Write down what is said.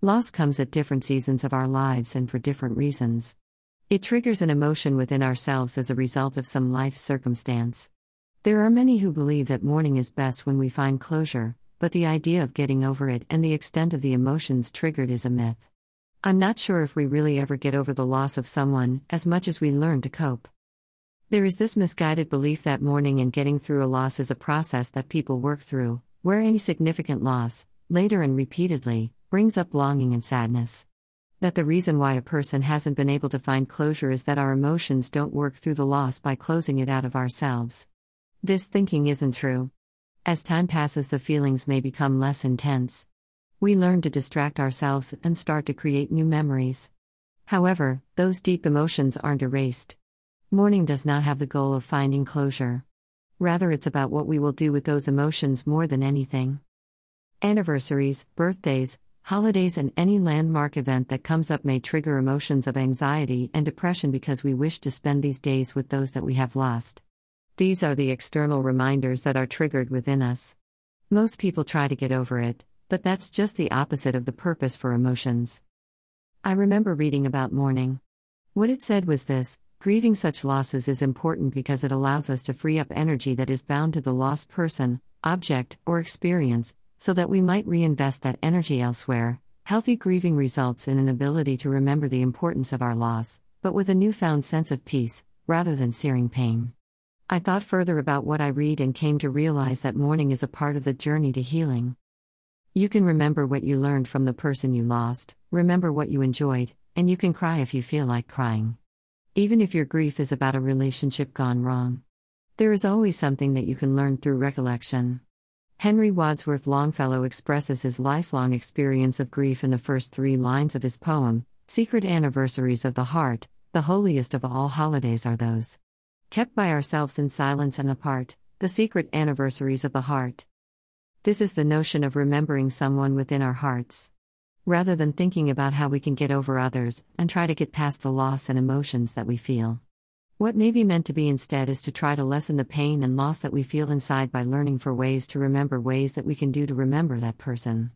Loss comes at different seasons of our lives and for different reasons. It triggers an emotion within ourselves as a result of some life circumstance. There are many who believe that mourning is best when we find closure, but the idea of getting over it and the extent of the emotions triggered is a myth. I'm not sure if we really ever get over the loss of someone, as much as we learn to cope. There is this misguided belief that mourning and getting through a loss is a process that people work through, where any significant loss, later and repeatedly, brings up longing and sadness. That the reason why a person hasn't been able to find closure is that our emotions don't work through the loss by closing it out of ourselves. This thinking isn't true. As time passes, the feelings may become less intense. We learn to distract ourselves and start to create new memories. However, those deep emotions aren't erased. Mourning does not have the goal of finding closure. Rather, it's about what we will do with those emotions more than anything. Anniversaries, birthdays, Holidays and any landmark event that comes up may trigger emotions of anxiety and depression because we wish to spend these days with those that we have lost. These are the external reminders that are triggered within us. Most people try to get over it, but that's just the opposite of the purpose for emotions. I remember reading about mourning. What it said was this grieving such losses is important because it allows us to free up energy that is bound to the lost person, object, or experience, so that we might reinvest that energy elsewhere. Healthy grieving results in an ability to remember the importance of our loss, but with a newfound sense of peace, rather than searing pain. I thought further about what I read and came to realize that mourning is a part of the journey to healing. You can remember what you learned from the person you lost, remember what you enjoyed, and you can cry if you feel like crying. Even if your grief is about a relationship gone wrong. There is always something that you can learn through recollection. Henry Wadsworth Longfellow expresses his lifelong experience of grief in the first three lines of his poem, Secret Anniversaries of the Heart. The holiest of all holidays are those kept by ourselves in silence and apart, the secret anniversaries of the heart. This is the notion of remembering someone within our hearts. Rather than thinking about how we can get over others and try to get past the loss and emotions that we feel. What may be meant to be instead is to try to lessen the pain and loss that we feel inside by learning for ways to remember ways that we can do to remember that person.